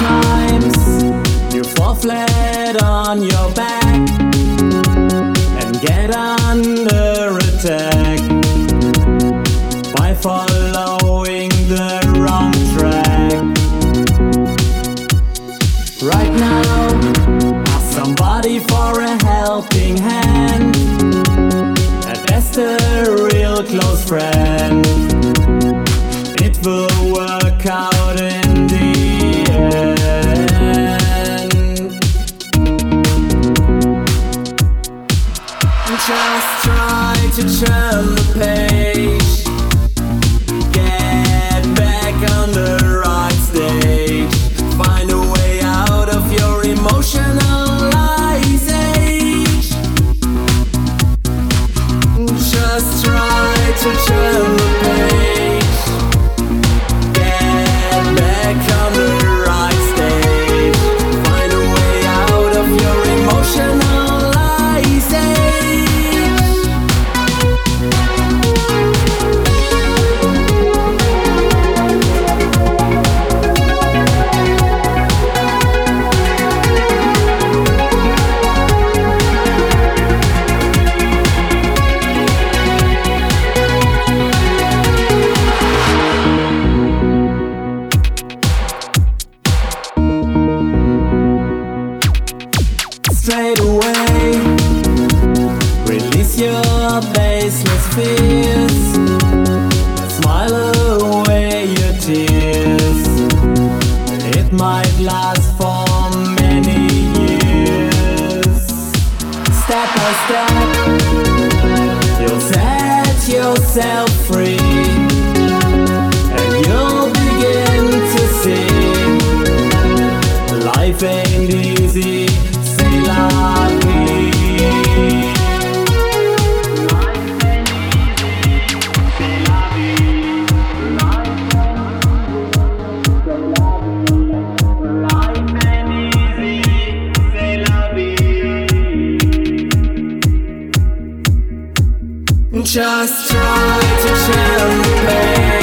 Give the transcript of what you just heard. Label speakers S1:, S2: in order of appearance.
S1: times you fall flat on your back and get under attack by following the wrong track. Right now, ask somebody for a helping hand. That's a real close friend. Try to turn the page. Get back on the right stage. Find a way out of your emotional age. Just try to turn straight away. Release your baseless fears. Smile away your tears. It might last for many years. Step by step, you'll set yourself free. And you'll begin to see Life ain't easy, Just try to turn the